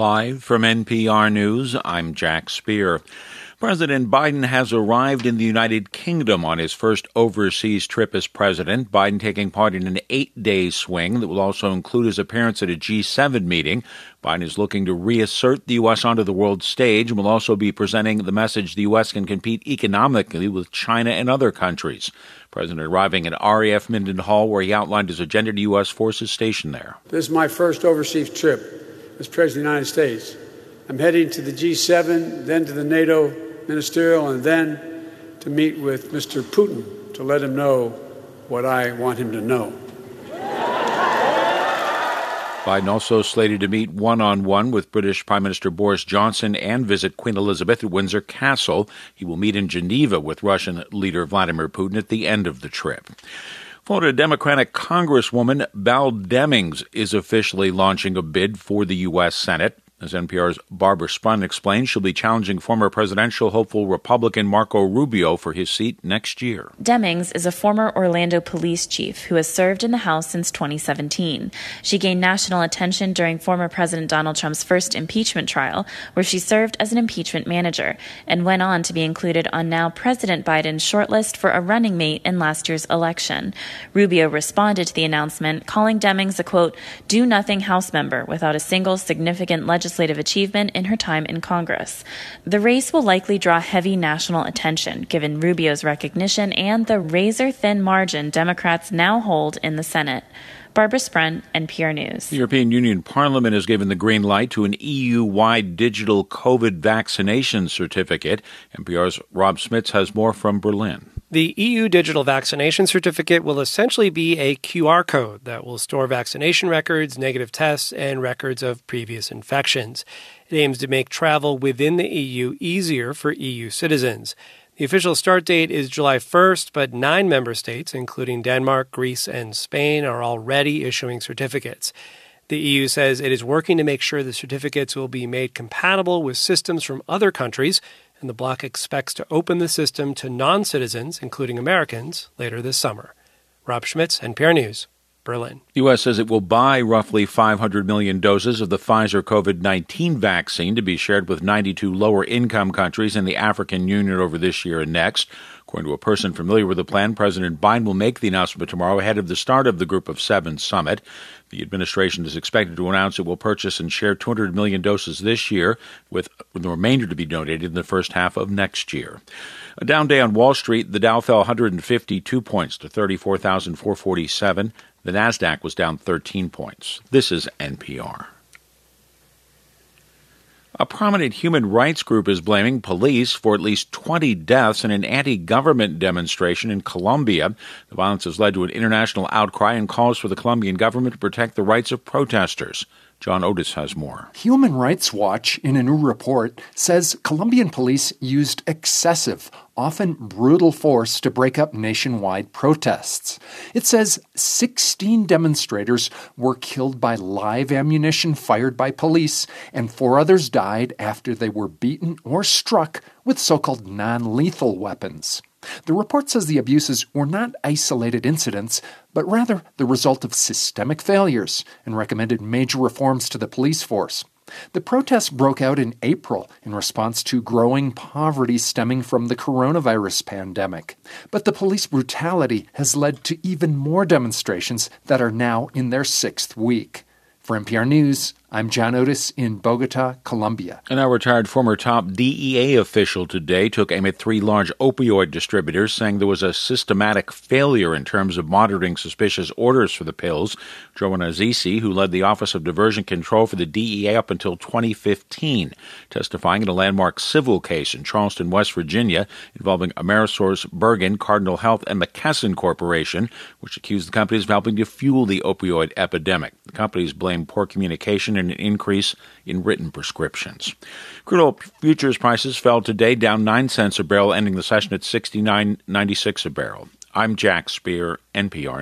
Live from NPR News, I'm Jack Speer. President Biden has arrived in the United Kingdom on his first overseas trip as president. Biden taking part in an eight day swing that will also include his appearance at a G7 meeting. Biden is looking to reassert the U.S. onto the world stage and will also be presenting the message the U.S. can compete economically with China and other countries. President arriving at RAF Mildenhall, where he outlined his agenda to U.S. forces stationed there. This is my first overseas trip as President of the United States. I'm heading to the G7, then to the NATO ministerial, and then to meet with Mr. Putin to let him know what I want him to know. Biden also slated to meet one on one with British Prime Minister Boris Johnson and visit Queen Elizabeth at Windsor Castle. He will meet in Geneva with Russian leader Vladimir Putin at the end of the trip. Florida Democratic Congresswoman Val Demings is officially launching a bid for the U.S. Senate. As NPR's Barbara Sprunt explains, she'll be challenging former presidential hopeful Republican Marco Rubio for his seat next year. Demings is a former Orlando police chief who has served in the House since 2017. She gained national attention during former President Donald Trump's first impeachment trial, where she served as an impeachment manager, and went on to be included on now President Biden's shortlist for a running mate in last year's election. Rubio responded to the announcement, calling Demings a quote, do nothing House member without a single significant legislative legislative achievement in her time in Congress. The race will likely draw heavy national attention, given Rubio's recognition and the razor thin margin Democrats now hold in the Senate. Barbara Sprunt, NPR News. The European Union Parliament has given the green light to an EU wide digital COVID vaccination certificate. NPR's Rob Schmitz has more from Berlin. The EU Digital Vaccination Certificate will essentially be a QR code that will store vaccination records, negative tests, and records of previous infections. It aims to make travel within the EU easier for EU citizens. The official start date is July 1st, but nine member states, including Denmark, Greece, and Spain, are already issuing certificates. The EU says it is working to make sure the certificates will be made compatible with systems from other countries and the bloc expects to open the system to non citizens, including Americans, later this summer. Rob Schmitz, NPR News, Berlin. The U.S. says it will buy roughly 500 million doses of the Pfizer COVID 19 vaccine to be shared with 92 lower income countries in the African Union over this year and next. According to a person familiar with the plan, President Biden will make the announcement tomorrow ahead of the start of the Group of Seven summit. The administration is expected to announce it will purchase and share 200 million doses this year, with the remainder to be donated in the first half of next year. A down day on Wall Street, the Dow fell 152 points to 34,447. The Nasdaq was down 13 points. This is NPR. A prominent human rights group is blaming police for at least 20 deaths in an anti government demonstration in Colombia. The violence has led to an international outcry and calls for the Colombian government to protect the rights of protesters. John Otis has more. Human Rights Watch, in a new report, says Colombian police used excessive, often brutal force to break up nationwide protests. It says 16 demonstrators were killed by live ammunition fired by police, and four others died after they were beaten or struck with so called non lethal weapons. The report says the abuses were not isolated incidents, but rather the result of systemic failures and recommended major reforms to the police force. The protests broke out in April in response to growing poverty stemming from the coronavirus pandemic. But the police brutality has led to even more demonstrations that are now in their sixth week. For NPR News, I'm John Otis in Bogota, Colombia. A now retired former top DEA official today took aim at three large opioid distributors, saying there was a systematic failure in terms of monitoring suspicious orders for the pills. Joe Rannazzisi, who led the Office of Diversion Control for the DEA up until 2015, testifying in a landmark civil case in Charleston, West Virginia, involving AmerisourceBergen, Cardinal Health, and McKesson Corporation, which accused the companies of helping to fuel the opioid epidemic. The companies blamed poor communication an increase in written prescriptions. Crude oil futures prices fell today, down 9 cents a barrel, ending the session at 69.96 a barrel. I'm Jack Speer, NPR